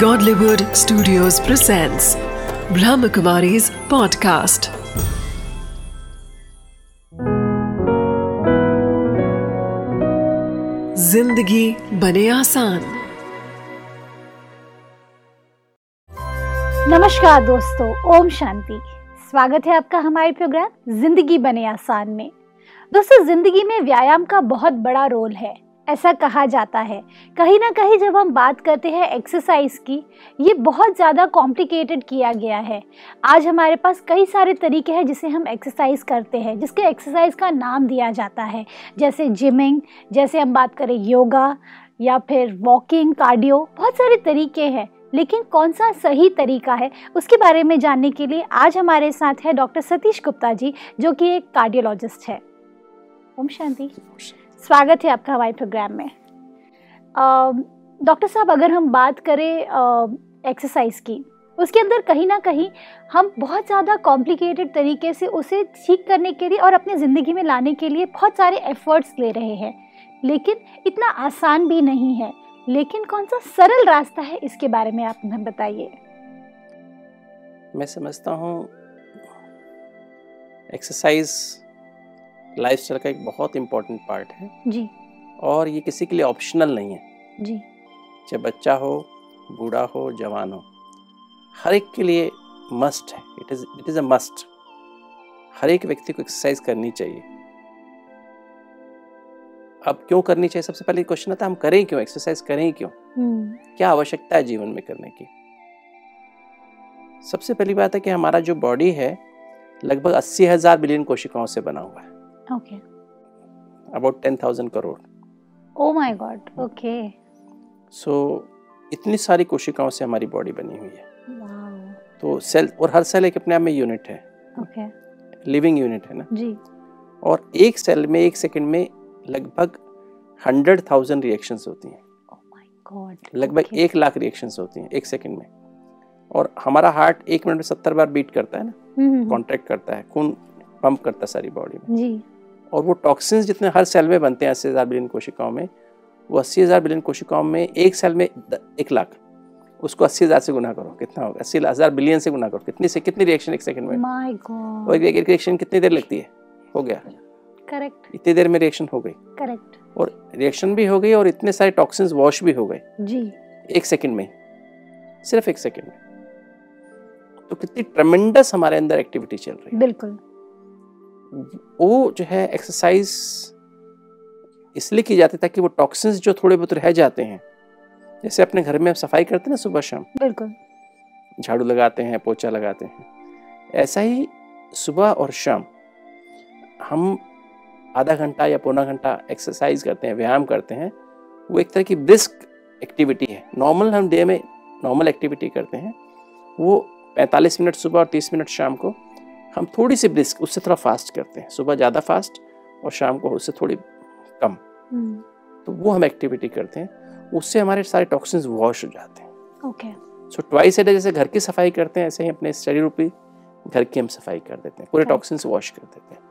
Godlywood Studios presents Brahmakumari's podcast. ज़िंदगी बने आसान। नमस्कार दोस्तों, ओम शांति। स्वागत है आपका हमारे प्रोग्राम ज़िंदगी बने आसान में। दोस्तों, ज़िंदगी में व्यायाम का बहुत बड़ा रोल है। ऐसा कहा जाता है। कहीं ना कहीं जब हम बात करते हैं एक्सरसाइज की, ये बहुत ज़्यादा कॉम्प्लिकेटेड किया गया है। आज हमारे पास कई सारे तरीके हैं जिसे हम एक्सरसाइज करते हैं, जिसके एक्सरसाइज का नाम दिया जाता है। जैसे जिमिंग जैसे हम बात करें योगा या फिर वॉकिंग कार्डियो बहुत सारे तरीके हैं। लेकिन कौन सा सही तरीका है, उसके बारे में जानने के लिए आज हमारे साथ है डॉक्टर सतीश गुप्ता जी, जो कि एक कार्डियोलॉजिस्ट है। ओम शांति। स्वागत है आपका हमारे प्रोग्राम में। डॉक्टर साहब, अगर हम बात करें एक्सरसाइज की, उसके अंदर कहीं ना कहीं हम बहुत ज़्यादा कॉम्प्लिकेटेड तरीके से उसे ठीक करने के लिए और अपनी ज़िंदगी में लाने के लिए बहुत सारे एफर्ट्स ले रहे हैं। लेकिन इतना आसान भी नहीं है। लेकिन कौन सा सरल रास्ता है, इसके बारे में आप हमें बताइए। मैं समझता हूँ एक्सरसाइज लाइफस्टाइल का एक बहुत इम्पोर्टेंट पार्ट है। जी। और ये किसी के लिए ऑप्शनल नहीं है। जी। चाहे बच्चा हो बूढ़ा हो जवान हो हर एक के लिए मस्ट है। It is it is a must हर एक व्यक्ति को एक्सरसाइज करनी चाहिए। अब क्यों करनी चाहिए? सबसे पहले क्वेश्चन आता है हम करें क्यों? एक्सरसाइज करें क्यों? हम्म। क्या आवश्यकता है जीवन में करने की? सबसे पहली बात है कि हमारा जो बॉडी है लगभग अस्सी हज़ार बिलियन कोशिकाओं से बना हुआ है। Okay about ten thousand crore oh my god okay so इतनी सारी कोशिकाओं से हमारी बॉडी बनी हुई है। तो सेल और हर सेल एक अपने आप में यूनिट है। ओके लिविंग यूनिट है ना? जी। और एक सेल में एक सेकंड में लगभग हंड्रेड थाउज़ेंड रिएक्शंस होती हैं। गॉड लगभग एक लाख रिएक्शंस होती हैं एक सेकंड में। और हमारा हार्ट एक मिनट में सत्तर बार बीट करता है ना? हम्म कॉन्ट्रैक्ट करता है खून पंप करता है सारी बॉडी में। जी। और वो टॉक्सिन्स जितने हर सेल में बनते हैं अस्सी हज़ार बिलियन कोशिकाओं में वो अस्सी हज़ार बिलियन कोशिकाओं में एक सेल में एक लाख। उसको अस्सी हज़ार से गुना करो कितना होगा? अस्सी हज़ार बिलियन से गुना करो कितनी से कितनी रिएक्शन एक सेकंड में? और एक रिएक्शन कितनी देर लगती है? हो गया। करेक्ट इतनी देर में रिएक्शन हो गई। करेक्ट और रिएक्शन भी हो गई और इतने सारे टॉक्सिन्स वॉश भी हो गए। जी। एक सेकंड में। सिर्फ़ एक सेकंड में। तो कितनी ट्रमेंडस हमारे अंदर एक्टिविटी चल रही है। बिल्कुल। वो जो है एक्सरसाइज इसलिए की जाती है ताकि वो टॉक्सिन्स जो थोड़े बहुत रह जाते हैं। जैसे अपने घर में हम सफ़ाई करते हैं ना सुबह शाम? बिल्कुल। झाड़ू लगाते हैं पोछा लगाते हैं। ऐसा ही सुबह और शाम हम आधा घंटा या पौना घंटा एक्सरसाइज करते हैं व्यायाम करते हैं। वो एक तरह की ब्रिस्क एक्टिविटी है। नॉर्मल हम डे में नॉर्मल एक्टिविटी करते हैं। वो 45 मिनट सुबह और 30 मिनट शाम को। हम थोड़ी सी ब्रिस्क उससे थोड़ा फास्ट करते हैं। सुबह ज़्यादा फास्ट और शाम को उससे थोड़ी कम। हम्म। तो वो हम एक्टिविटी करते हैं। उससे हमारे सारे टॉक्सिन्स वॉश हो जाते हैं। Okay so twice a day जैसे घर की सफ़ाई करते हैं ऐसे ही अपने शरीर रूपी घर की हम सफ़ाई कर देते हैं। पूरे. टॉक्सिन्स वॉश कर देते हैं।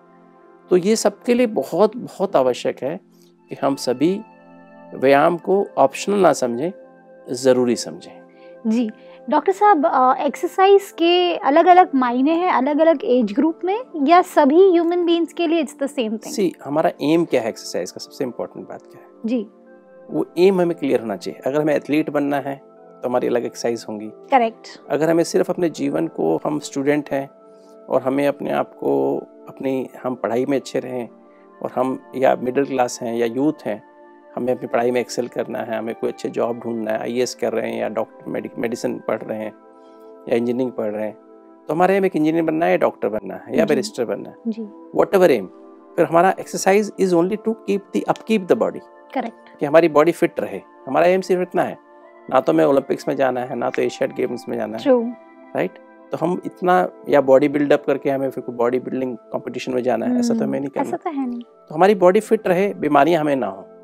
तो ये सबके लिए बहुत बहुत आवश्यक है कि हम सभी व्यायाम को ऑप्शनल ना समझें ज़रूरी समझें। जी डॉक्टर साहब एक्सरसाइज के अलग अलग मायने हैं अलग अलग एज ग्रुप में या सभी ह्यूमन बीइंग्स के लिए it's the same thing see हमारा एम क्या है एक्सरसाइज का? सबसे इम्पोर्टेंट बात क्या है? जी। वो एम हमें क्लियर होना चाहिए। अगर हमें एथलीट बनना है तो हमारी अलग एक्सरसाइज होंगी। करेक्ट अगर हमें सिर्फ़ अपने जीवन को हम स्टूडेंट हैं और हमें अपने आप को अपनी हम पढ़ाई में अच्छे रहें और हम या मिडिल क्लास हैं या यूथ हैं हमें अपनी पढ़ाई में एक्सेल करना है हमें कोई अच्छे जॉब ढूंढना है आईएएस कर रहे हैं या डॉक्टर मेडिसिन पढ़ रहे हैं या इंजीनियरिंग पढ़ रहे हैं तो हमारे एम एक इंजीनियर बनना है या डॉक्टर बनना है या। बैरिस्टर बनना है। वट एवर एम फिर हमारा exercise is only to keep the upkeep the body correct कि हमारी बॉडी फिट रहे। हमारा एम सिर्फ़ इतना है ना तो हमें ओलंपिक्स में जाना है ना तो एशियाड गेम्स में जाना है। राइट तो हम इतना या बॉडी बिल्डअप करके हमें फिर बॉडी बिल्डिंग कंपटीशन में जाना है ऐसा तो हमें नहीं ऐसा करना। तो है नहीं। तो हमारी बॉडी फिट रहे बीमारियाँ हमें ना हो। हम्म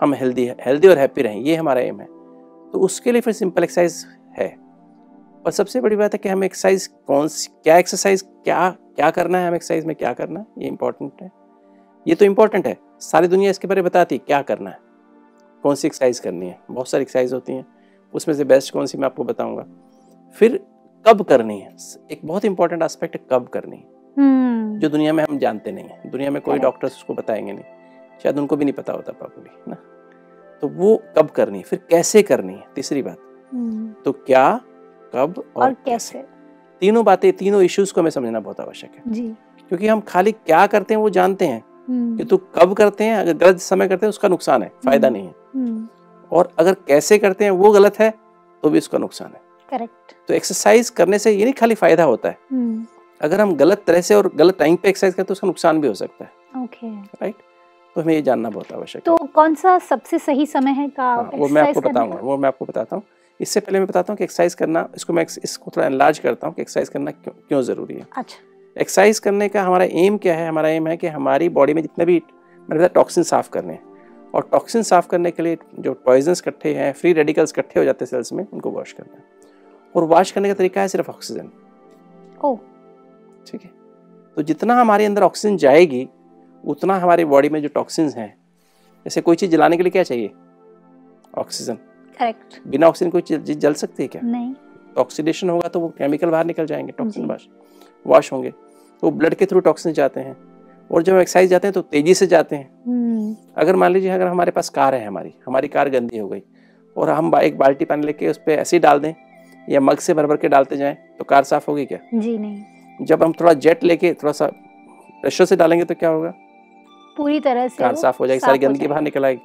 हम हेल्दी हेल्दी और हैप्पी रहें ये हमारा एम है। तो उसके लिए फिर सिंपल एक्सरसाइज है। और सबसे बड़ी बात है कि हम एक्सरसाइज कौन सी क्या एक्सरसाइज क्या क्या करना है हम एक्सरसाइज में क्या करना है ये इंपॉर्टेंट है। ये तो इंपॉर्टेंट है सारी दुनिया इसके बारे में बताती है क्या करना है। कौन सी एक्सरसाइज करनी है बहुत सारी एक्सरसाइज होती हैं उसमें से बेस्ट कौन सी मैं आपको बताऊँगा। फिर कब करनी है एक बहुत इंपॉर्टेंट एस्पेक्ट है कब करनी है। हम्म। जो दुनिया में हम जानते नहीं है दुनिया में कोई. डॉक्टर्स उसको बताएँगे नहीं। शायद उनको भी नहीं पता होता प्रॉपरली ना? तो वो कब करनी है? फिर कैसे करनी है? तीसरी बात। हम्म, तो क्या कब और, और कैसे? तीनों बातें तीनों इश्यूज़ को हमें समझना बहुत आवश्यक है। जी। क्योंकि हम खाली क्या करते हैं वो जानते हैं। हम्म, कि तो कब करते हैं अगर गलत समय करते हैं उसका नुकसान है फ़ायदा हम्म। नहीं है। और अगर कैसे करते हैं वो गलत है तो भी उसका नुकसान है। करेक्ट। तो एक्सरसाइज करने से ये नहीं खाली फ़ायदा होता है। अगर हम गलत तरह से और गलत टाइम पे एक्सरसाइज करते हैं तो उसका नुकसान भी हो सकता है। ओके राइट तो हमें ये जानना बहुत आवश्यक तो है। कौन सा सबसे सही समय है का हाँ, वो मैं आपको बताऊँगा वो मैं आपको बताता हूँ। इससे पहले मैं बताता हूँ कि एक्सरसाइज करना इसको मैं इसको थोड़ा एनलार्ज करता हूँ कि एक्सरसाइज करना क्यों क्यों ज़रूरी है। अच्छा। एक्सरसाइज करने का हमारा एम क्या है? हमारा एम है कि हमारी बॉडी में जितने भी मैंने टॉक्सिन साफ़ करने हैं। और टॉक्सिन साफ़ करने के लिए जो पॉइजन्स इकट्ठे हैं फ्री रेडिकल्स इकट्ठे हो जाते हैं सेल्स में उनको वॉश करना है। और वॉश करने का तरीका है सिर्फ़ ऑक्सीजन ओ। ठीक है? तो जितना हमारे अंदर ऑक्सीजन जाएगी उतना हमारी बॉडी में जो टॉक्सिन्स हैं जैसे कोई चीज़ जलाने के लिए क्या चाहिए? ऑक्सीजन करेक्ट बिना ऑक्सीजन कोई चीज़ जल सकती है क्या? नहीं. ऑक्सीडेशन होगा तो वो केमिकल बाहर निकल जाएँगे टॉक्सिन। वॉश वॉश होंगे. तो ब्लड के थ्रू टॉक्सिन जाते हैं. और जब एक्सरसाइज जाते हैं तो तेज़ी से जाते हैं. हम्म, अगर मान लीजिए अगर हमारे पास कार है हमारी हमारी कार गंदी हो गई और हम एक बाल्टी पानी लेके उस पर ऐसे ही डाल दें या मग से भर भर के डालते जाएँ तो कार साफ़ होगी क्या? जी नहीं. जब हम थोड़ा जेट लेके थोड़ा सा प्रेशर से डालेंगे तो क्या होगा? पूरी तरह से कार साफ़ हो जाएगी सारी गंदगी बाहर निकल आएगी।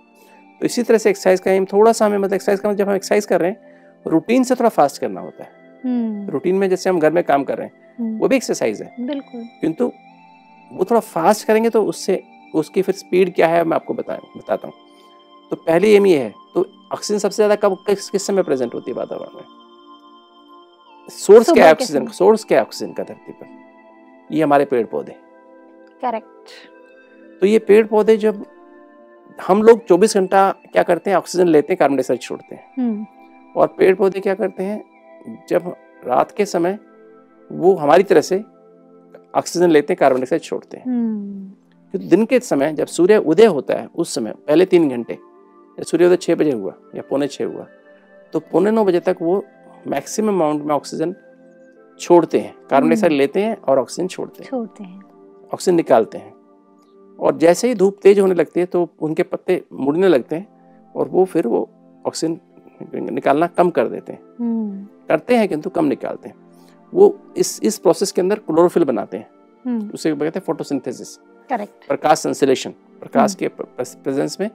तो इसी तरह से एक्सरसाइज का एम थोड़ा सा हमें मतलब एक्सरसाइज का जब हम एक्सरसाइज कर रहे हैं रूटीन से थोड़ा फास्ट करना होता है। हम्म, रूटीन में जैसे हम घर में काम कर रहे हैं हम्म, वो भी एक्सरसाइज है। बिल्कुल। किंतु वो थोड़ा फास्ट करेंगे तो उससे उसकी फिर स्पीड क्या है मैं आपको बताएँ बताता हूँ। तो पहले एम ये है तो ऑक्सीजन सबसे ज़्यादा कब किस किस समय प्रेजेंट होती है वातावरण में? सोर्स क्या है ऑक्सीजन। सोर्स क्या है ऑक्सीजन का धरती पर। ये हमारे पेड़ पौधे करेक्ट तो ये पेड़ पौधे जब हम लोग 24 घंटा क्या करते हैं ऑक्सीजन लेते हैं कार्बन डाइऑक्साइड छोड़ते हैं। हम्म, और पेड़ पौधे क्या करते हैं जब रात के समय वो हमारी तरह से ऑक्सीजन लेते हैं कार्बन डाइऑक्साइड छोड़ते हैं। हम्म, तो दिन के समय जब सूर्य उदय होता है उस समय पहले तीन घंटे सूर्योदय छः बजे हुआ या पौने छः हुआ तो पौने नौ बजे तक वो मैक्सिमम अमाउंट में ऑक्सीजन छोड़ते हैं कार्बन डाइऑक्साइड लेते हैं और ऑक्सीजन छोड़ते हैं। छोड़ते हैं। ऑक्सीजन निकालते हैं। और जैसे ही धूप तेज होने लगती है तो उनके पत्ते मुड़ने लगते हैं और वो फिर वो ऑक्सीजन निकालना कम कर देते हैं। हम्म, करते हैं किंतु कम निकालते हैं। वो इस इस प्रोसेस के अंदर क्लोरोफिल बनाते हैं। हम्म, उसे कहते हैं फोटोसिंथेसिस करेक्ट प्रकाश संश्लेषण प्रकाश के प्रेजेंस में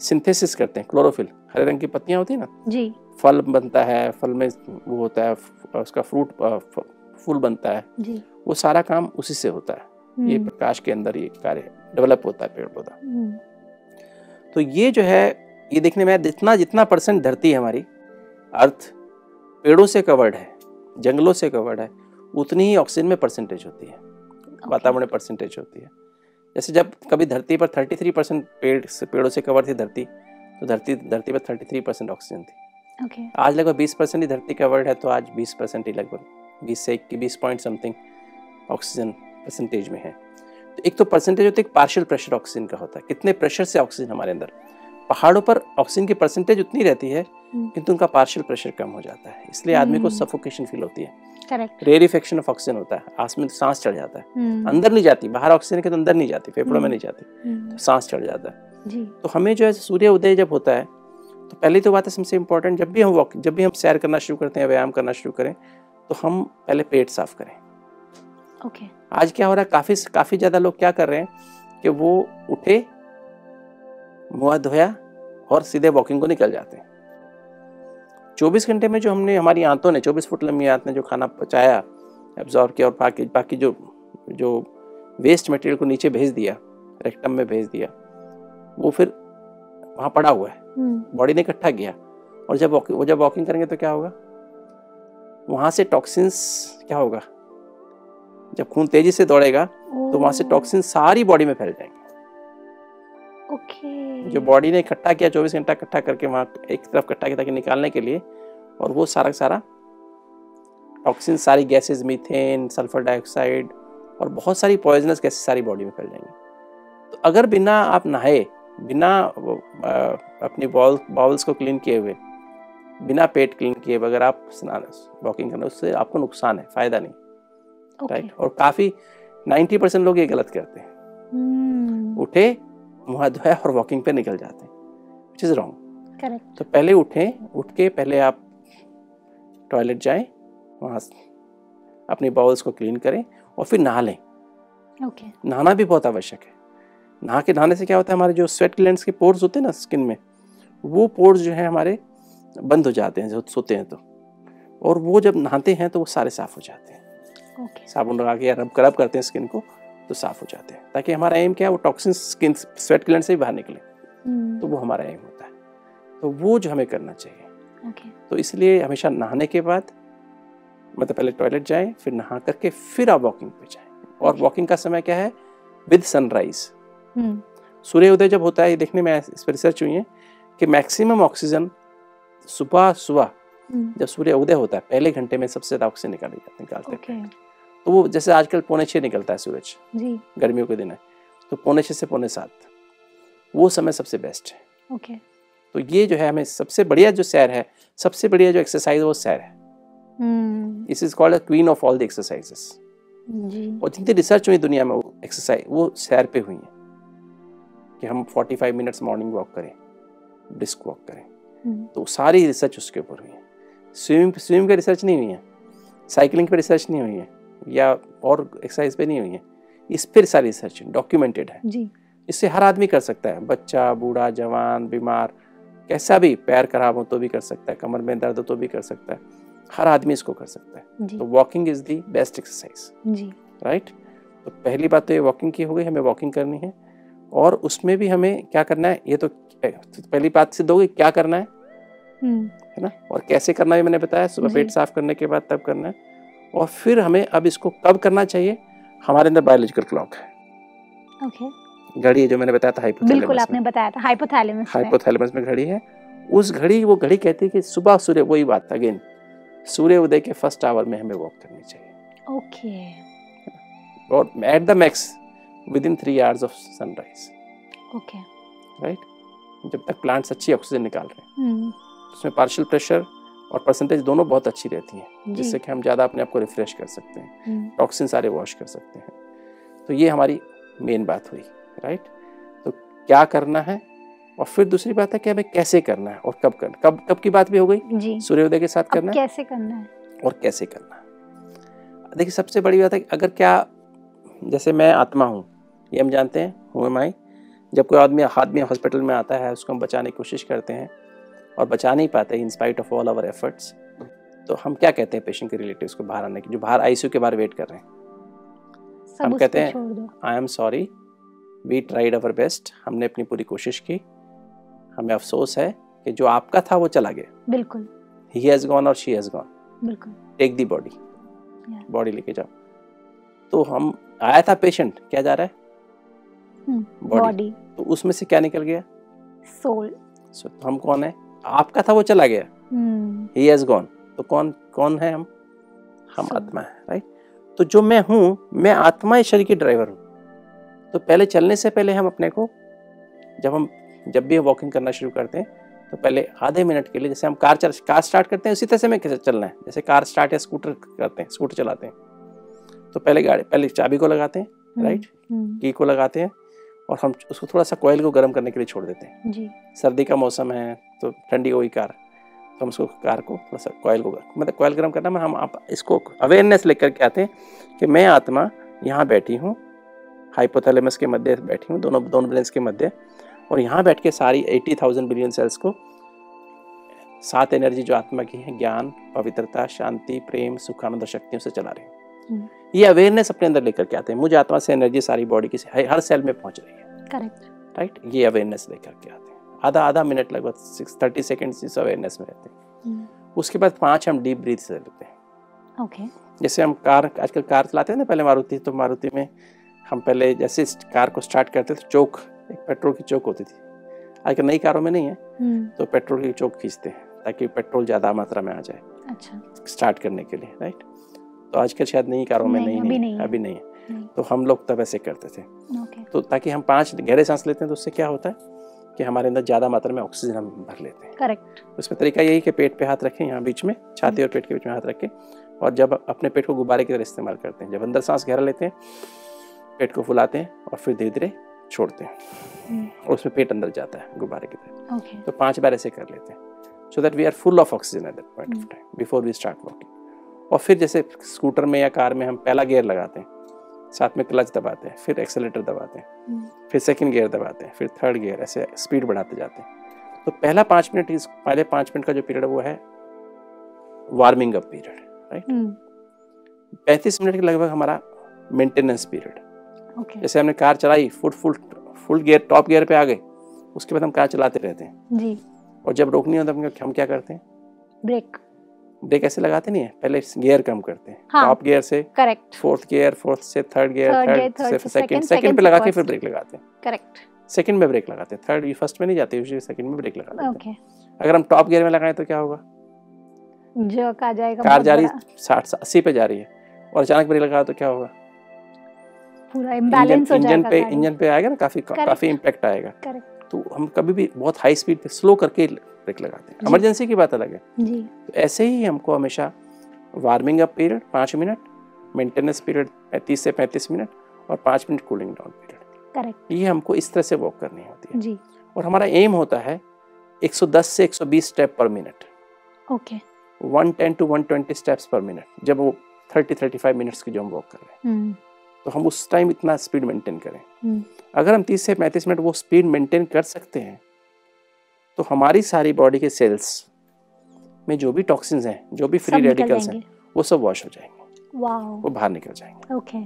सिंथेसिस करते हैं क्लोरोफिल हरे रंग की पत्तियाँ होती है ना? जी। फल बनता है फल में वो होता है उसका फ्रूट फूल बनता है। जी। वो सारा काम उसी से होता है। ये हम्म, प्रकाश के अंदर ये कार्य डेवलप होता है पेड़ पौधा हम्म, तो ये जो है ये देखने में जितना जितना परसेंट धरती है हमारी अर्थ पेड़ों से कवर्ड है जंगलों से कवर्ड है उतनी ही ऑक्सीजन में परसेंटेज होती है वातावरण में परसेंटेज होती है। जैसे जब कभी धरती पर 33 परसेंट पेड़ से पेड़ों से कवर थी धरती तो धरती धरती पर 33 परसेंट ऑक्सीजन थी। ओके आज लगभग 20 परसेंट ही धरती कवर्ड है तो आज 20 परसेंट ही लगभग 20 से बीस पॉइंट समथिंग ऑक्सीजन परसेंटेज में है। तो एक तो परसेंटेज होता है पार्शियल प्रेशर ऑक्सीजन का होता है। कितने प्रेशर से ऑक्सीजन हमारे अंदर? पहाड़ों पर ऑक्सीजन की परसेंटेज उतनी रहती है हम्म। किंतु उनका पार्शियल प्रेशर कम हो जाता है। इसलिए आदमी को हम्म। सफोकेशन फील होती है। करेक्ट रेरिफेक्शन ऑफ़ ऑक्सीजन होता है। आस में सांस चढ़ जाता है। अंदर नहीं जाती। बाहर ऑक्सीजन के तो अंदर नहीं जाती। फेफड़ों में हम्म। नहीं जाती। तो सांस चढ़ जाता है। तो हमें जो है सूर्य उदय जब होता है तो पहली तो बात है सबसे इम्पोर्टेंट जब भी हम वॉक जब भी हम सैर करना शुरू करते हैं व्यायाम करना शुरू करें तो हम पहले पेट साफ़ करें। ओके आज क्या हो रहा है? काफ़ी काफ़ी ज़्यादा लोग क्या कर रहे हैं कि वो उठे मुँह हाथ धोया और सीधे वॉकिंग को निकल जाते हैं। चौबीस घंटे में जो हमने हमारी आंतों ने चौबीस फुट लंबी आंत ने जो खाना पचाया एब्जॉर्ब किया और बाकी बाकी जो जो वेस्ट मटेरियल को नीचे भेज दिया रेक्टम में भेज दिया वो फिर वहाँ पड़ा हुआ है। हम्म, बॉडी ने इकट्ठा किया और जब वॉकिंग वो जब वॉकिंग करेंगे तो क्या होगा? वहाँ से टॉक्सिन्स क्या होगा? जब खून तेज़ी से दौड़ेगा तो वहाँ से टॉक्सिन सारी बॉडी में फैल जाएँगे। ओके जो बॉडी ने इकट्ठा किया चौबीस घंटा इकट्ठा करके वहाँ एक तरफ़ इकट्ठा किया ताकि निकालने के लिए और वो सारा का सारा टॉक्सिन सारी गैसेस मीथेन सल्फ़र डाइऑक्साइड और बहुत सारी पॉइजनस गैसेस सारी बॉडी में फैल जाएँगी। तो अगर बिना आप नहाए बिना अपनी बॉल बाउल्स को क्लीन किए हुए बिना पेट क्लीन किए अगर आप स्नान वॉकिंग करना उससे आपको नुकसान है फ़ायदा नहीं। राइट और काफ़ी 90 परसेंट लोग ये गलत करते हैं। हम्म उठे मुँह धोया और वॉकिंग पे निकल जाते हैं विच इज़ रॉन्ग तो पहले उठें उठ के पहले आप टॉयलेट जाएँ वहाँ अपने बाउल्स को क्लीन करें और फिर नहा लें। ओके नहाना भी बहुत आवश्यक है। नहा के नहाने से क्या होता है हमारे जो स्वेट ग्लैंड्स के पोर्स होते हैं ना स्किन में वो पोर्स जो है हमारे बंद हो जाते हैं जब सोते हैं तो। और वो जब नहाते हैं तो वो सारे साफ़ हो जाते हैं। ओके साबुन लगा के या रब करब करते हैं स्किन को तो साफ़ हो जाते हैं। ताकि हमारा एम क्या है वो टॉक्सिन स्किन स्वेट ग्लैंड से बाहर निकले। हम्म। तो वो हमारा एम होता है। तो वो जो हमें करना चाहिए। ओके तो इसलिए हमेशा नहाने के बाद मतलब पहले टॉयलेट जाएँ फिर नहा करके फिर आप वॉकिंग पे जाएँ। और वॉकिंग का समय क्या है? विद सनराइज हम्म। सूर्य उदय जब होता है ये देखने में इस पर रिसर्च हुई है कि मैक्सिमम ऑक्सीजन सुबह सुबह जब सूर्य उदय होता है पहले घंटे में सबसे ज़्यादा ऑक्सीजन निकाल निकालते ओके हैं तो वो जैसे आजकल पौने छः निकलता है सूरज। जी। गर्मियों के दिन है। तो पौने छः से पौने सात। वो समय सबसे बेस्ट है। ओके तो ये जो है हमें सबसे बढ़िया जो सैर है सबसे बढ़िया जो एक्सरसाइज है वो सैर है। This is called queen of all the exercises और जितनी रिसर्च हुई दुनिया में वो एक्सरसाइज वो सैर पे हुई है। कि हम 45 मिनट्स मॉर्निंग वॉक करें ब्रिस्क वॉक करें। हम्म। तो सारी रिसर्च उसके ऊपर हुई है। स्विमिंग स्विमिंग पे रिसर्च नहीं हुई है। साइकिलिंग पे रिसर्च नहीं हुई है। या और एक्सरसाइज पे नहीं हुई है। इस पर सारी रिसर्च डॉक्यूमेंटेड है। जी। इससे हर आदमी कर सकता है। बच्चा बूढ़ा जवान बीमार कैसा भी पैर खराब हो तो भी कर सकता है कमर में दर्द हो तो भी कर सकता है। हर आदमी इसको कर सकता है। तो walking is the best exercise ji. Right तो पहली बात तो ये वॉकिंग की हो गई हमें वॉकिंग करनी है। और उसमें भी हमें क्या करना है? ये तो पहली बात सिद्ध हो गई क्या करना है? हम्म। है ना? और कैसे करना है मैंने बताया। सुबह पेट साफ़ करने के बाद तब करना है। और फिर हमें अब इसको कब करना चाहिए? हमारे अंदर बायोलॉजिकल क्लॉक है। ओके घड़ी है जो मैंने बताया था बिल्कुल हाइपोथैलेमस आपने में बताया था हाइपोथैलेमस में। हाइपोथैलेमस में घड़ी है। उस घड़ी वो घड़ी कहती है कि सुबह सूर्य वही बात अगेन सूर्य उदय के फ़र्स्ट आवर में हमें वॉक करनी चाहिए। ओके और at the max within three hours of sunrise okay right जब तक प्लांट्स अच्छी ऑक्सीजन निकाल रहे हैं। हम्म उसमें पार्शियल प्रेशर और परसेंटेज दोनों बहुत अच्छी रहती हैं जिससे कि हम ज़्यादा अपने आप को रिफ्रेश कर सकते हैं हम्म, टॉक्सिन सारे वॉश कर सकते हैं। तो ये हमारी मेन बात हुई राइट तो क्या करना है? और फिर दूसरी बात है कि हमें कैसे करना है और कब करना कब कब की बात भी हो गई? सूर्योदय के साथ करना है? कैसे करना है? और कैसे करना है? देखिए सबसे बड़ी बात है अगर क्या जैसे मैं आत्मा हूँ ये हम जानते हैं हूँ माई जब कोई आदमी आदमी हॉस्पिटल में आता है उसको हम बचाने की कोशिश करते हैं और बचा नहीं पाते in spite of all our efforts तो हम क्या कहते हैं पेशेंट के रिलेटिव्स को बाहर आने की जो बाहर आईसीयू के बाहर वेट कर रहे हैं? हम कहते हैं- I am sorry we tried our best हमने अपनी पूरी कोशिश की हमें अफसोस है कि जो आपका था वो चला गया। बिल्कुल। ही हैज़ गॉन और शी हैज़ गॉन बिल्कुल। टेक दी बॉडी बॉडी लेके जाओ। तो हम आया था पेशेंट क्या जा रहा है? बॉडी बॉडी तो उसमें से क्या निकल गया? सोल सो तो हम कौन है? आपका था वो चला गया। हम्म। ही हैज़ गॉन तो कौन कौन है हम? हम. आत्मा है राइट तो जो मैं हूँ मैं आत्मा शरीर की ड्राइवर हूँ। तो पहले चलने से पहले हम अपने को जब हम जब भी वॉकिंग करना शुरू करते हैं तो पहले आधे मिनट के लिए जैसे हम कार चल कार स्टार्ट करते हैं उसी तरह से हमें कैसे चलना है? जैसे कार स्टार्ट या स्कूटर करते हैं स्कूटर चलाते हैं। तो पहले गाड़ी पहले चाबी को लगाते हैं हम्म, राइट हम्म, की को लगाते हैं। और हम उसको थोड़ा सा कोयल को गर्म करने के लिए छोड़ देते हैं। जी। सर्दी का मौसम है तो ठंडी हो गई कार। तो हम उसको कार को थोड़ा सा कोयल को मतलब कोयल गर्म करना में हम आप इसको अवेयरनेस लेकर के आते हैं कि मैं आत्मा यहाँ बैठी हूँ हाइपोथैलेमस के मध्य बैठी हूँ दोनों दोनों ब्रेन्स के मध्य और यहाँ बैठ के सारी एटी थाउज़ेंड बिलियन सेल्स को सात एनर्जी जो आत्मा की है ज्ञान पवित्रता शांति प्रेम सुख आनंद और शक्तियों से चला रहे हैं। हम्म। ये अवेयरनेस अपने अंदर लेकर के आते हैं। मुझे आत्मा से एनर्जी सारी बॉडी की हर सेल में पहुँच रही है। करेक्ट राइट ये अवेयरनेस लेकर के आते हैं। आधा आधा मिनट लगभग सिक्स थर्टी सेकेंड्स इस अवेयरनेस में रहते हैं। उसके बाद पाँच हम डीप ब्रीथ से लेते हैं। ओके जैसे हम कार आजकल कार चलाते हैं ना पहले मारुति तो मारुति में हम पहले जैसे कार को स्टार्ट करते तो चौक एक पेट्रोल की चौक होती थी। आजकल नई कारों में नहीं है हम्म तो पेट्रोल की चौक खींचते हैं ताकि पेट्रोल ज़्यादा मात्रा में आ जाए। अच्छा। स्टार्ट करने के लिए राइट तो आजकल शायद नई कारों में नहीं, नहीं, अभी नहीं, नहीं है। अभी नहीं है। तो हम लोग तब ऐसे करते थे। तो ताकि हम पाँच गहरे सांस लेते हैं तो उससे क्या होता है कि हमारे अंदर ज़्यादा मात्रा में ऑक्सीजन हम भर लेते हैं। करेक्ट। उसमें तरीका यही कि पेट पे हाथ रखें यहाँ बीच में छाती और पेट के बीच में हाथ रखें और जब अपने पेट को गुब्बारे की तरह इस्तेमाल करते हैं जब अंदर सांस गहरा लेते हैं पेट को फुलाते हैं और फिर धीरे धीरे छोड़ते हैं। और उसमें पेट अंदर जाता है गुब्बारे की तरह। तो पाँच बार ऐसे कर लेते हैं। So that we are full of oxygen at that point of time before we start walking और फिर जैसे स्कूटर में या कार में हम पहला गियर लगाते हैं साथ में क्लच दबाते हैं फिर एक्सेलेटर दबाते हैं फिर सेकंड गियर दबाते हैं फिर थर्ड गियर ऐसे स्पीड बढ़ाते जाते हैं। तो पहला पाँच मिनट इस पहले पाँच मिनट का जो पीरियड है वो है वार्मिंग अप पीरियड राइट? हम्म, पैंतीस मिनट के लगभग हमारा मेंटेनेंस पीरियड। ओके। जैसे हमने कार चलाई full full full gear top gear पे आ गए उसके बाद हम कार चलाते रहते हैं। जी। और जब रोकनी होता है हम क्या करते हैं? ब्रेक। ब्रेक ऐसे लगाते नहीं है? पहले गियर कम करते हैं। हाँ। टॉप गियर से करेक्ट फोर्थ गियर फोर्थ से थर्ड गियर थर्ड से सेकंड सेकंड पे लगा के फिर ब्रेक लगाते हैं। करेक्ट सेकंड में ब्रेक लगाते हैं। थर्ड फ़र्स्ट में नहीं जाते यूजुअली सेकंड में ब्रेक लगा हैं। ओके अगर हम टॉप गियर में लगाएँ तो क्या होगा? जर्क आ जाएगा कार जा रही साठ अस्सी पे जा रही है। और अचानक ब्रेक लगा तो क्या होगा? पूरा इंजन पे इंजन पे आएगा ना काफ़ी काफ़ी इम्पैक्ट आएगा। करेक्ट तो हम कभी भी बहुत हाई स्पीड पे स्लो करके ब्रेक लगाते हैं। इमरजेंसी की बात अलग है। जी। तो ऐसे ही हमको हमेशा वार्मिंग अप पीरियड पाँच मिनट मेंटेनेंस पीरियड पैंतीस से पैंतीस मिनट और पाँच minute cooling down period correct ये हमको इस तरह से वॉक करनी होती है। जी। और हमारा एम होता है 110 से 120 step per minute okay. 110 to 120 steps per minute जब वो 30 35 मिनट्स की जो हम वॉक कर रहे हैं। हम्म। तो हम उस टाइम इतना स्पीड मेंटेन करें। हम्म, अगर हम 30 से 35 मिनट वो स्पीड मेंटेन कर सकते हैं तो हमारी सारी बॉडी के सेल्स में जो भी टॉक्सिन्स हैं जो भी फ्री रेडिकल्स हैं वो सब वॉश हो जाएँगे। वो बाहर निकल जाएँगे। ओके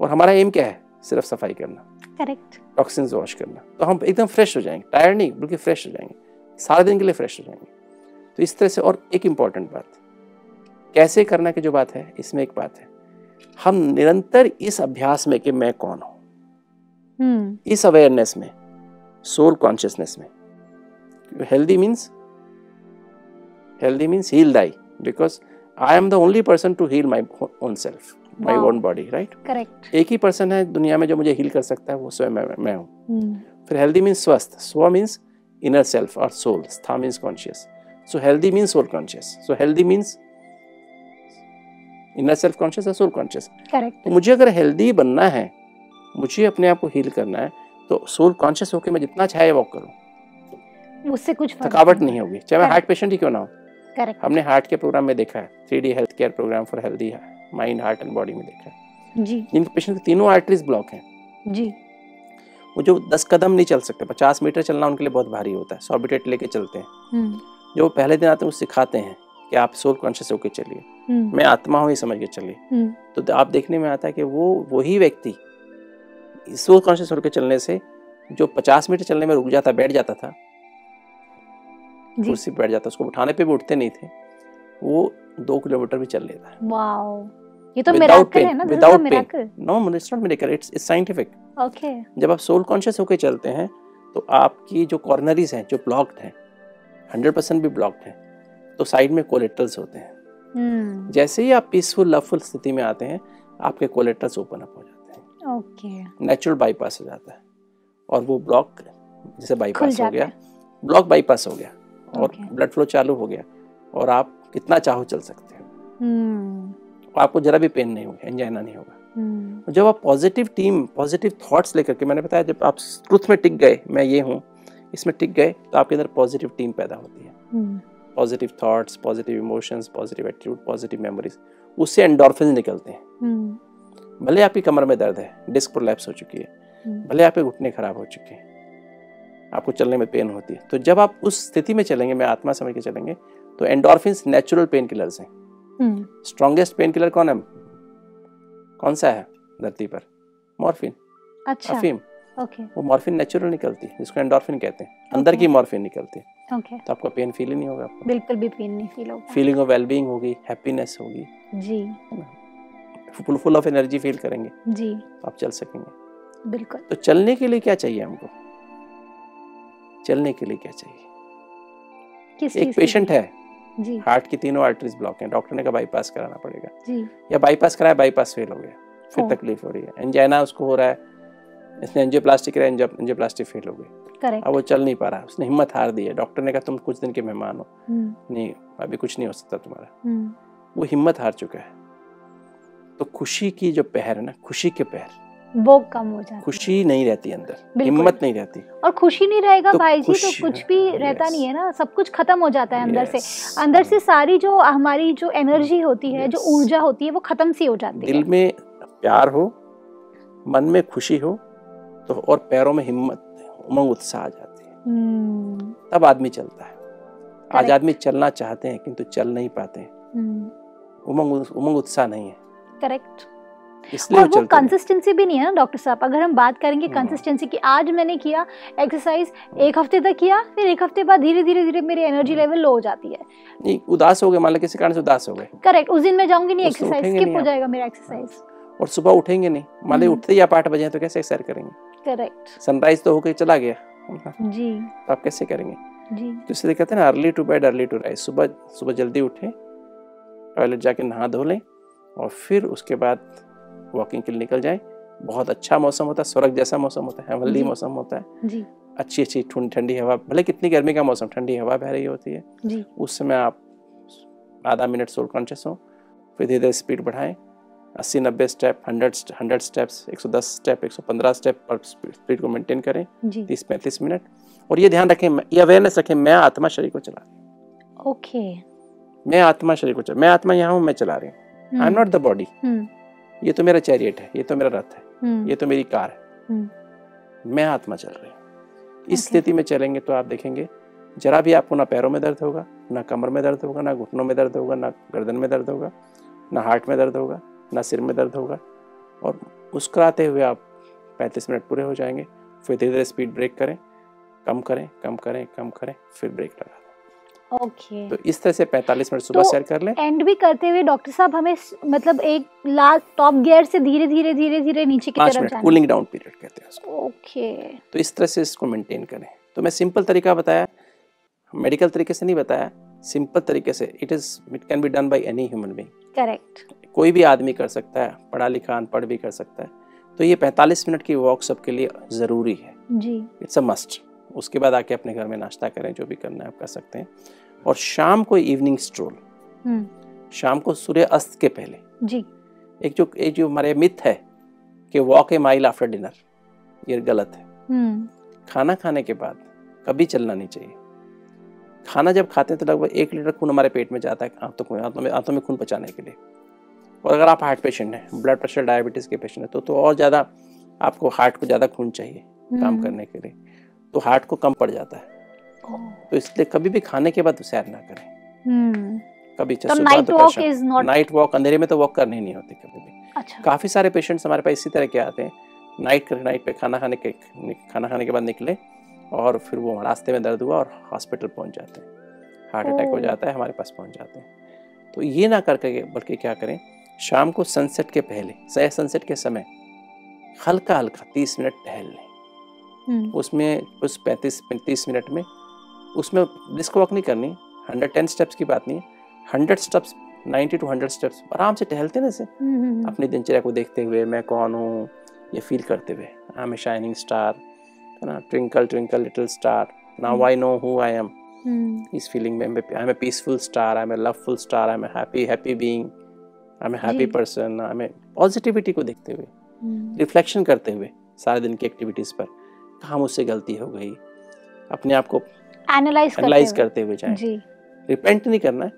और हमारा एम क्या है? सिर्फ़ सफ़ाई करना। करेक्ट टॉक्सिन्स वॉश करना। तो हम एकदम फ्रेश हो जाएँगे। टायर्ड नहीं बल्कि फ्रेश हो जाएँगे। सारे दिन के लिए फ्रेश हो जाएँगे। तो इस तरह से और एक इंपॉर्टेंट बात। कैसे करना की जो बात है इसमें एक बात है। हम निरंतर इस अभ्यास में कि मैं कौन हूँ? हम्म। इस अवेयरनेस में सोल कॉन्शियसनेस में। Healthy means healthy means heal thy because I am the only person to heal my own self my own body right correct एक ही पर्सन है दुनिया में जो मुझे हील कर सकता है वो स्वयं मैं, मैं हूँ। हम्म। फिर हेल्दी मीन्स स्वस्थ स्व मीन्स इनर सेल्फ और सोल स्था means conscious so healthy means soul conscious so healthy means inner self conscious और सोल कॉन्शियस करेक्ट तो मुझे अगर हेल्दी बनना है मुझे अपने आप को हील करना है तो सोल कॉन्शियस होकर मैं जितना चाहे वॉक करूँ। उससे कुछ थकावट नहीं होगी। चाहे मैं हार्ट पेशेंट ही क्यों ना हो। करेक्ट हमने हार्ट के प्रोग्राम में देखा है। Three D health care program for healthy mind heart and body में देखा है। जी। जिनके पेशेंट तीनों आर्टरीज ब्लॉक हैं। जी। वो जो दस कदम नहीं चल सकते पचास मीटर चलना उनके लिए बहुत भारी होता है। सौ लेके चलते हैं। हम्म। जो पहले दिन आते हैं वो सिखाते हैं। कि आप सोल कॉन्शियस होकर चलिए। हम्म। मैं आत्मा हूँ ये समझ के चलिए। हम्म। तो आप देखने में आता है कि वो वही व्यक्ति सोल कॉन्शियस होकर चलने से जो पचास मीटर चलने में रुक जाता बैठ जाता था कुर्सी बैठ जाता उसको उठाने पे भी उठते नहीं थे वो दो किलोमीटर भी चल लेता है। वाओ। ये तो pain, है ना pain. Miracle no it's not medical it's it's scientific okay जब आप सोल कॉन्शियस होकर चलते हैं तो आपकी जो कॉर्नरीज हैं जो ब्लॉक्ड हैं हंड्रेड परसेंट भी ब्लॉक्ड हैं तो साइड में कोलेट्रल्स होते हैं। हम्म। जैसे ही आप पीसफुल लवफुल स्थिति में आते हैं आपके कोलेट्रल्स ओपन अप हो जाते हैं। ओके। नेचुरल बाईपास हो जाता है। और वो ब्लॉक जैसे बाईपास हो गया ब्लॉक बाईपास हो गया और ब्लड फ्लो चालू हो गया और आप कितना चाहो चल सकते हो। हम्म। और आपको जरा भी पेन नहीं होगा एंजाइना नहीं होगा। हम्म। जब आप पॉजिटिव टीम पॉजिटिव थॉट्स लेकर के मैंने बताया जब आप ट्रुथ में टिक गए मैं ये हूँ इसमें टिक गए तो आपके अंदर पॉजिटिव टीम पैदा होती है। हम्म। Positive thoughts positive emotions positive attitude positive memories उससे एंडोर्फिन निकलते हैं। हम्म। भले आपकी कमर में दर्द है डिस्क प्रोलैप्स हो चुकी है हम्म, भले आपके घुटने खराब हो चुके हैं आपको चलने में पेन होती है तो जब आप उस स्थिति में चलेंगे मैं आत्मा समझ के चलेंगे तो एंडोरफिन नेचुरल पेन किलर्स हैं। स्ट्रॉन्गेस्ट पेन किलर कौन है? कौन सा है धरती पर? मॉर्फिन अच्छा। अफीम ओके वो मॉर्फिन नेचुरल निकलती है जिसको एंडोर्फिन कहते हैं। अंदर की मॉर्फिन निकलती है। ओके तो आपका पेन फील ही नहीं होगा आपको? बिल्कुल भी पेन नहीं फील होगा। फीलिंग ऑफ़ वेलबींग होगी हैप्पीनेस होगी। जी। Full full of energy feel करेंगे। जी। आप चल सकेंगे। बिल्कुल। तो चलने के लिए क्या चाहिए हमको? चलने के लिए क्या चाहिए? किस एक पेशेंट है। जी। हार्ट की तीनों आर्टरीज ब्लॉक हैं। डॉक्टर ने कहा बाईपास कराना पड़ेगा। जी। या बाईपास कराया बाईपास फेल हो गया। फिर तकलीफ़ हो रही है। एंजाइना उसको हो रहा है। इसने एंजियोप्लास्टिक कराया एंजियोप्लास्टिक फेल हो गई। अब वो चल नहीं पा रहा। उसने हिम्मत हार दी है। डॉक्टर ने कहा तुम कुछ दिन के मेहमान हो। हम्म। नहीं अभी कुछ नहीं हो सकता तुम्हारा। हम्म। वो हिम्मत हार चुका है। तो खुशी की जो पहर है ना खुशी के पहर। वो कम हो जाता खुशी नहीं रहती अंदर। हिम्मत नहीं रहती। और खुशी नहीं रहेगा तो भाई जी तो कुछ भी रहता नहीं है ना। सब कुछ खत्म हो जाता है अंदर से। अंदर से सारी जो हमारी जो एनर्जी होती है जो ऊर्जा होती है वो खत्म सी हो जाती है। दिल में प्यार हो मन में खुशी हो तो और पैरों में हिम्मत। उमंग उत्साह आ जाती है। हम्म, तब आदमी चलता है। आज आदमी चलना चाहते हैं किंतु चल नहीं पाते हैं। हम्म, उमंग उमंग उत्साह नहीं है। करेक्ट इसलिए और वो। कंसिस्टेंसी भी नहीं है ना डॉक्टर साहब? अगर हम बात करेंगे हम्म। कंसिस्टेंसी की आज मैंने किया एक्सरसाइज एक हफ़्ते तक किया फिर एक हफ़्ते बाद धीरे धीरे धीरे मेरी एनर्जी हम्म। लेवल लो हो जाती है। नहीं उदास हो गए मान लो किसी कारण से उदास हो गए। करेक्ट उस दिन मैं जाऊँगी नहीं एक्सरसाइज स्किप हो जाएगा मेरा एक्सरसाइज और सुबह उठेंगे नहीं। मान लो हम्म। उठते ही आप आठ बजे हैं तो कैसे सैर करेंगे? करेक्ट सनराइज तो होकर चला गया। जी। तो आप कैसे करेंगे? जी। तो इसलिए कहते हैं ना early to bed early to rise सुबह सुबह जल्दी उठें टॉयलेट जाके नहा धो लें और फिर उसके बाद वॉकिंग के लिए निकल जाएँ। बहुत अच्छा मौसम होता है स्वर्ग जैसा मौसम होता है हेवनली मौसम होता है। जी। अच्छी अच्छी ठंडी ठंडी हवा भले कितनी गर्मी का मौसम ठंडी हवा बह रही होती है। जी। उस समय आप आधा मिनट सोल कॉन्शियस हो फिर धीरे धीरे स्पीड बढ़ाएँ। अस्सी नब्बे स्टेप हंड्रेड हंड्रेड स्टेप्स एक सौ दस स्टेप एक सौ पंद्रह स्टेप पर स्पीड को मेंटेन करें। तीस पैंतीस मिनट और ये ध्यान रखें ये अवेयरनेस रखें मैं आत्मा शरीर को चला रही हूँ। ओके। मैं आत्मा शरीर को चला मैं आत्मा यहाँ हूँ मैं चला रही हूँ। I am not the body ये तो मेरा चैरियट है ये तो मेरा रथ है हम्म। ये तो मेरी कार है। हम्म। मैं आत्मा चल रही हूँ। इस Okay. स्थिति में चलेंगे तो आप देखेंगे जरा भी आपको ना पैरों में दर्द होगा ना कमर में दर्द होगा ना घुटनों में दर्द होगा ना गर्दन में दर्द होगा ना हार्ट में दर्द होगा। ना सिर में दर्द होगा और मुस्कुराते हुए आप 35 मिनट पूरे हो जाएँगे। फिर धीरे धीरे स्पीड ब्रेक करें कम करें कम करें कम करें फिर ब्रेक लगा दें। ओके तो इस तरह से 45 मिनट सुबह तो सैर कर लें। एंड भी करते हुए डॉक्टर साहब हमें मतलब एक लास्ट टॉप गियर से धीरे धीरे धीरे धीरे नीचे की तरफ़ जाना। कूलिंग डाउन पीरियड कहते हैं उसको। ओके तो इस तरह से इसको मेंटेन करें। तो मैं सिंपल तरीका बताया मेडिकल तरीके से नहीं बताया सिंपल तरीके से it is it can be done by any human being correct कोई भी आदमी कर सकता है पढ़ा लिखा अनपढ़ भी कर सकता है। तो ये 45 मिनट की वॉक सबके लिए ज़रूरी है। जी। इट्स अ मस्ट उसके बाद आके अपने घर में नाश्ता करें जो भी करना है आप कर सकते हैं। और शाम को इवनिंग स्ट्रोल हम्म। शाम को सूर्य अस्त के पहले। जी। एक जो एक जो हमारे मिथ है कि walk a mile after dinner ये गलत है। हम्म। खाना खाने के बाद कभी चलना नहीं चाहिए। खाना जब खाते हैं तो लगभग एक लीटर खून हमारे पेट में जाता है आंतों में आंतों में आंतों में खून पचाने के लिए। और अगर आप हार्ट पेशेंट हैं ब्लड प्रेशर डायबिटीज़ के पेशेंट हैं तो तो और ज़्यादा आपको हार्ट को ज़्यादा खून चाहिए काम हम्म, करने के लिए। तो हार्ट को कम पड़ जाता है। तो इसलिए कभी भी खाने के बाद सैर ना करें। हम्म। कभी तो night walk is not night walk अंधेरे में तो वॉक करनी नहीं होती कभी भी। अच्छा। काफ़ी सारे पेशेंट्स हमारे पास इसी तरह के आते हैं। नाइट नाइट पे खाना खाने के खाना खाने के बाद निकले। और फिर वो रास्ते में दर्द हुआ और हॉस्पिटल पहुँच जाते हैं। हार्ट अटैक हो जाता है हमारे पास पहुँच जाते हैं। तो ये ना करके बल्कि क्या करें शाम को सनसेट के पहले सह सनसेट के समय हल्का हल्का तीस मिनट टहल लें। हम्म, उसमें उस पैंतीस पैंतीस मिनट में उसमें ब्रिस्क वॉक नहीं करनी हंड्रेड टेन स्टेप्स की बात नहीं है hundred steps ninety to hundred steps आराम से टहलते ना ऐसे हम्म, हम्म, अपनी दिनचर्या को देखते हुए मैं कौन हूँ ये फील करते हुए I am a shining star है ना twinkle twinkle little star now I know who I am इस फीलिंग में I am a peaceful star I am a loveful star I am a happy happy being I am a happy. Person I am a positivity को देखते हुए reflection करते हुए सारे दिन की एक्टिविटीज़ पर कहाँ मुझसे गलती हो गई। अपने आप को एनालाइज करते। करते हुए जाएँ। जी। रिपेंट नहीं करना है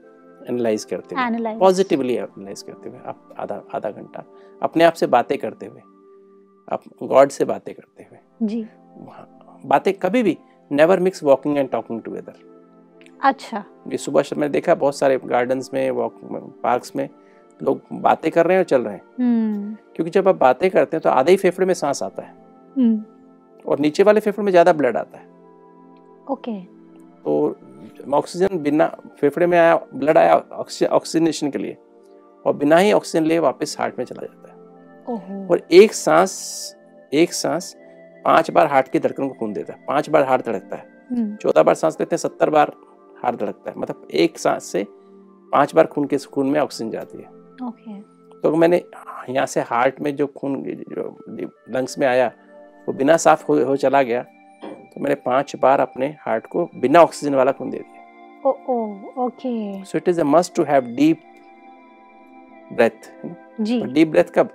एनालाइज करते हुए। पॉजिटिवली एनालाइज करते हुए आप आधा आधा घंटा अपने आप से बातें करते हुए। आप गॉड से बातें करते हुए। जी। वहाँ बातें कभी भी never mix walking and talking together अच्छा। ये सुबह शाम मैंने देखा बहुत सारे गार्डन्स में वॉक पार्क्स में लोग बातें कर रहे हैं और चल रहे हैं। हम्म। क्योंकि जब आप बातें करते हैं तो आधे ही फेफड़े में सांस आता है। हम्म, और नीचे वाले फेफड़े में ज़्यादा ब्लड आता है। ओके। तो ऑक्सीजन बिना फेफड़े में आया ब्लड आया ऑक्सी- ऑक्सीजनेशन के लिए। और बिना ही ऑक्सीजन लिए वापस हार्ट में चला जाता है। और एक सांस एक सांस पाँच बार हार्ट की धड़कन को खून देता है। पाँच बार हार्ट धड़कता है। हम्म, चौदह बार सांस लेते हैं सत्तर बार हार्ट धड़कता है। मतलब एक सांस से पाँच बार खून के खून में ऑक्सीजन जाती है। ओके। तो मैंने यहाँ से हार्ट में जो खून जो लंग्स में आया वो बिना साफ़ हो, हो चला गया। तो मैंने पाँच बार अपने हार्ट को बिना ऑक्सीजन वाला खून दे दिया। Okay. So it is a must to have deep breath ji. Deep breath कब?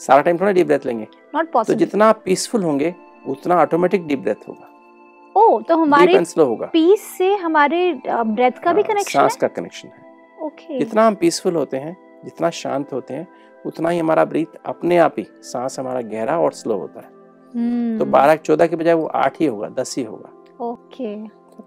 सारा टाइम थोड़ा डीप ब्रेथ लेंगे। नॉट पॉसिबल तो जितना आप पीसफुल होंगे उतना ऑटोमेटिक डीप ब्रेथ होगा। ओ तो हमारे होगा। पीस से हमारे ब्रेथ का भी कनेक्शन सांस है? का कनेक्शन है। ओके जितना हम पीसफुल होते हैं जितना शांत होते हैं उतना ही हमारा ब्रीथ अपने आप ही सांस हमारा गहरा और स्लो होता है। हम्म। तो बारह चौदह के बजाय वो आठ ही होगा दस ही होगा। ओके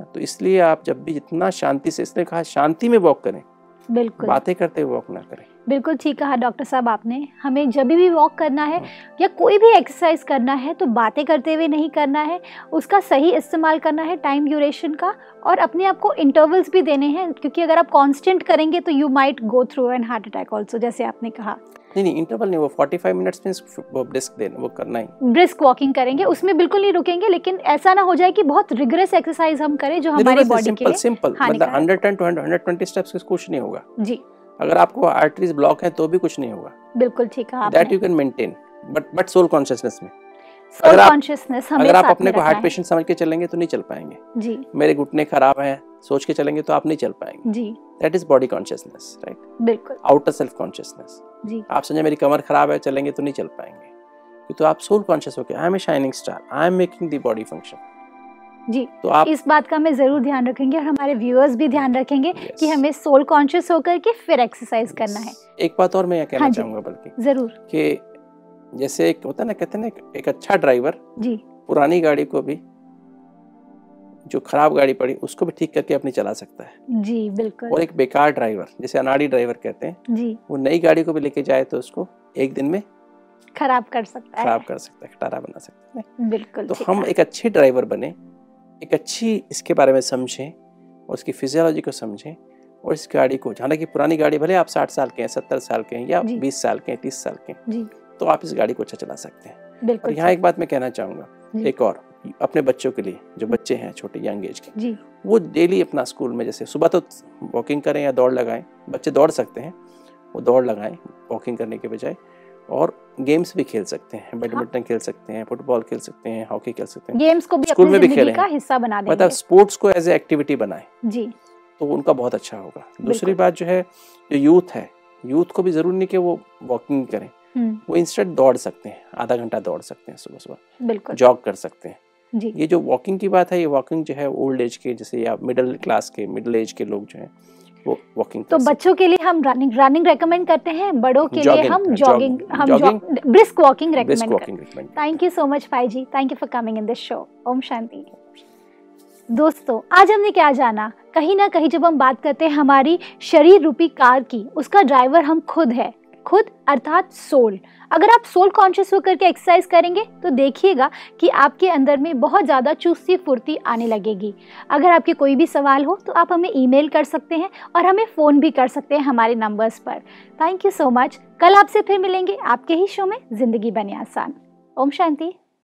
तो इसलिए आप जब भी जितना शांति से इसने कहा शांति में वॉक करें। बिल्कुल। बातें करते हुए वॉक ना करें। बिल्कुल ठीक कहा डॉक्टर साहब आपने। हमें जब भी वॉक करना है। या कोई भी एक्सरसाइज करना है तो बातें करते हुए नहीं करना है। उसका सही इस्तेमाल करना है टाइम ड्यूरेशन का और अपने आप को इंटरवल्स भी देने हैं क्योंकि अगर आप कांस्टेंट करेंगे तो you might go through an heart attack also जैसे आपने कहा। नहीं नहीं इंटरवल नहीं वो 45 मिनट्स में वो डिस्क देना वो करना ही। ब्रिस्क वॉकिंग करेंगे उसमें बिल्कुल नहीं रुकेंगे लेकिन ऐसा ना हो जाए कि बहुत रिग्रेस एक्सरसाइज हम करें जो हमारी बॉडी के सिंपल लिए सिंपल मतलब हानिकारक 110 टू 120 स्टेप्स कुछ नहीं होगा। जी। अगर आपको आर्टरीज ब्लॉक है तो भी कुछ नहीं होगा। बिल्कुल ठीक कहा that you can maintain but but soul consciousness में। अगर आप- अगर आप अपने को हार्ट पेशेंट समझ के चलेंगे तो नहीं चल पाएँगे। जी। मेरे घुटने खराब हैं सोच के चलेंगे तो आप नहीं चल पाएँगे। जी। That is body consciousness right बिल्कुल। आउटर सेल्फ कॉन्शियसनेस जी। आप समझे मेरी कमर खराब है चलेंगे तो नहीं चल पाएँगे। तो आप सोल कॉन्शियस होके I am a shining star I am making the body function जी तो आप इस बात का हमें ज़रूर ध्यान रखेंगे और हमारे व्यूअर्स भी ध्यान रखेंगे Yes. कि हमें सोल कॉन्शियस होकर के फिर एक्सरसाइज करना है। एक बात और मैं यह कहना हाँ चाहूँगा बल्कि ज़रूर। कि जैसे एक होता है ना कहते ना एक अच्छा ड्राइवर जी। पुरानी गाड़ी को भी जो खराब गाड़ी पड़ी उसको भी ठीक करके अपनी चला सकता है। जी बिल्कुल। और एक बेकार ड्राइवर जैसे अनाड़ी ड्राइवर कहते हैं जी। वो नई गाड़ी को भी लेके जाए तो उसको एक दिन में खराब कर सकता है। खराब कर सकता है खटारा बना सकता है। बिल्कुल तो हम एक अच्छे ड्राइवर बने एक अच्छी इसके बारे में समझें और उसकी फिजियोलॉजी को समझें और इस गाड़ी को हालाँकि पुरानी गाड़ी भले आप साठ साल के हैं सत्तर साल के हैं या बीस साल के हैं तीस साल के हैं तो आप इस गाड़ी को अच्छा चला सकते हैं। और यहाँ एक बात मैं कहना चाहूँगा। एक और अपने बच्चों के लिए जो बच्चे हैं छोटे यंग एज के जी। वो डेली अपना स्कूल में जैसे सुबह तो वॉकिंग करें या दौड़ लगाएँ बच्चे दौड़ सकते हैं वो दौड़ लगाएँ वॉकिंग करने के बजाय और गेम्स भी खेल सकते हैं बैडमिंटन खेल सकते हैं फुटबॉल खेल सकते हैं हॉकी खेल सकते हैं। गेम्स को भी स्कूल में भी खेलें। का हिस्सा बना देंगे। मतलब स्पोर्ट्स को एज ए एक्टिविटी बनाएँ। जी। तो उनका बहुत अच्छा होगा। दूसरी बात जो है जो यूथ है यूथ को भी ज़रूरी नहीं कि वो वॉकिंग करें। हम्म। वो इंस्टेंट दौड़ सकते हैं आधा घंटा दौड़ सकते हैं सुबह सुबह। बिल्कुल। जॉग कर सकते हैं। जी। ये जो वॉकिंग की बात है ये वॉकिंग जो है ओल्ड एज के जैसे या मिडिल क्लास के मिडिल एज के लोग जो हैं वॉकिंग तो बच्चों के लिए हम रनिंग रनिंग रेकमेंड करते हैं बड़ों के लिए हम जॉगिंग हम ब्रिस्क वॉकिंग रेकमेंड करते हैं। थैंक यू सो मच भाई जी thank you for coming in this show ओम शांति दोस्तों आज हमने क्या जाना? कहीं ना कहीं जब हम बात करते हैं हमारी शरीर रूपी कार की उसका ड्राइवर हम खुद है। खुद, अर्थात सोल। अगर आप सोल कॉन्शियस होकर के एक्सरसाइज करेंगे तो देखिएगा कि आपके अंदर में बहुत ज़्यादा चुस्ती फुर्ती आने लगेगी। अगर आपके कोई भी सवाल हो तो आप हमें ईमेल कर सकते हैं और हमें फ़ोन भी कर सकते हैं हमारे नंबर्स पर। थैंक यू सो मच कल आपसे फिर मिलेंगे। आपके ही शो में ज़िंदगी बने आसान। ओम शांति।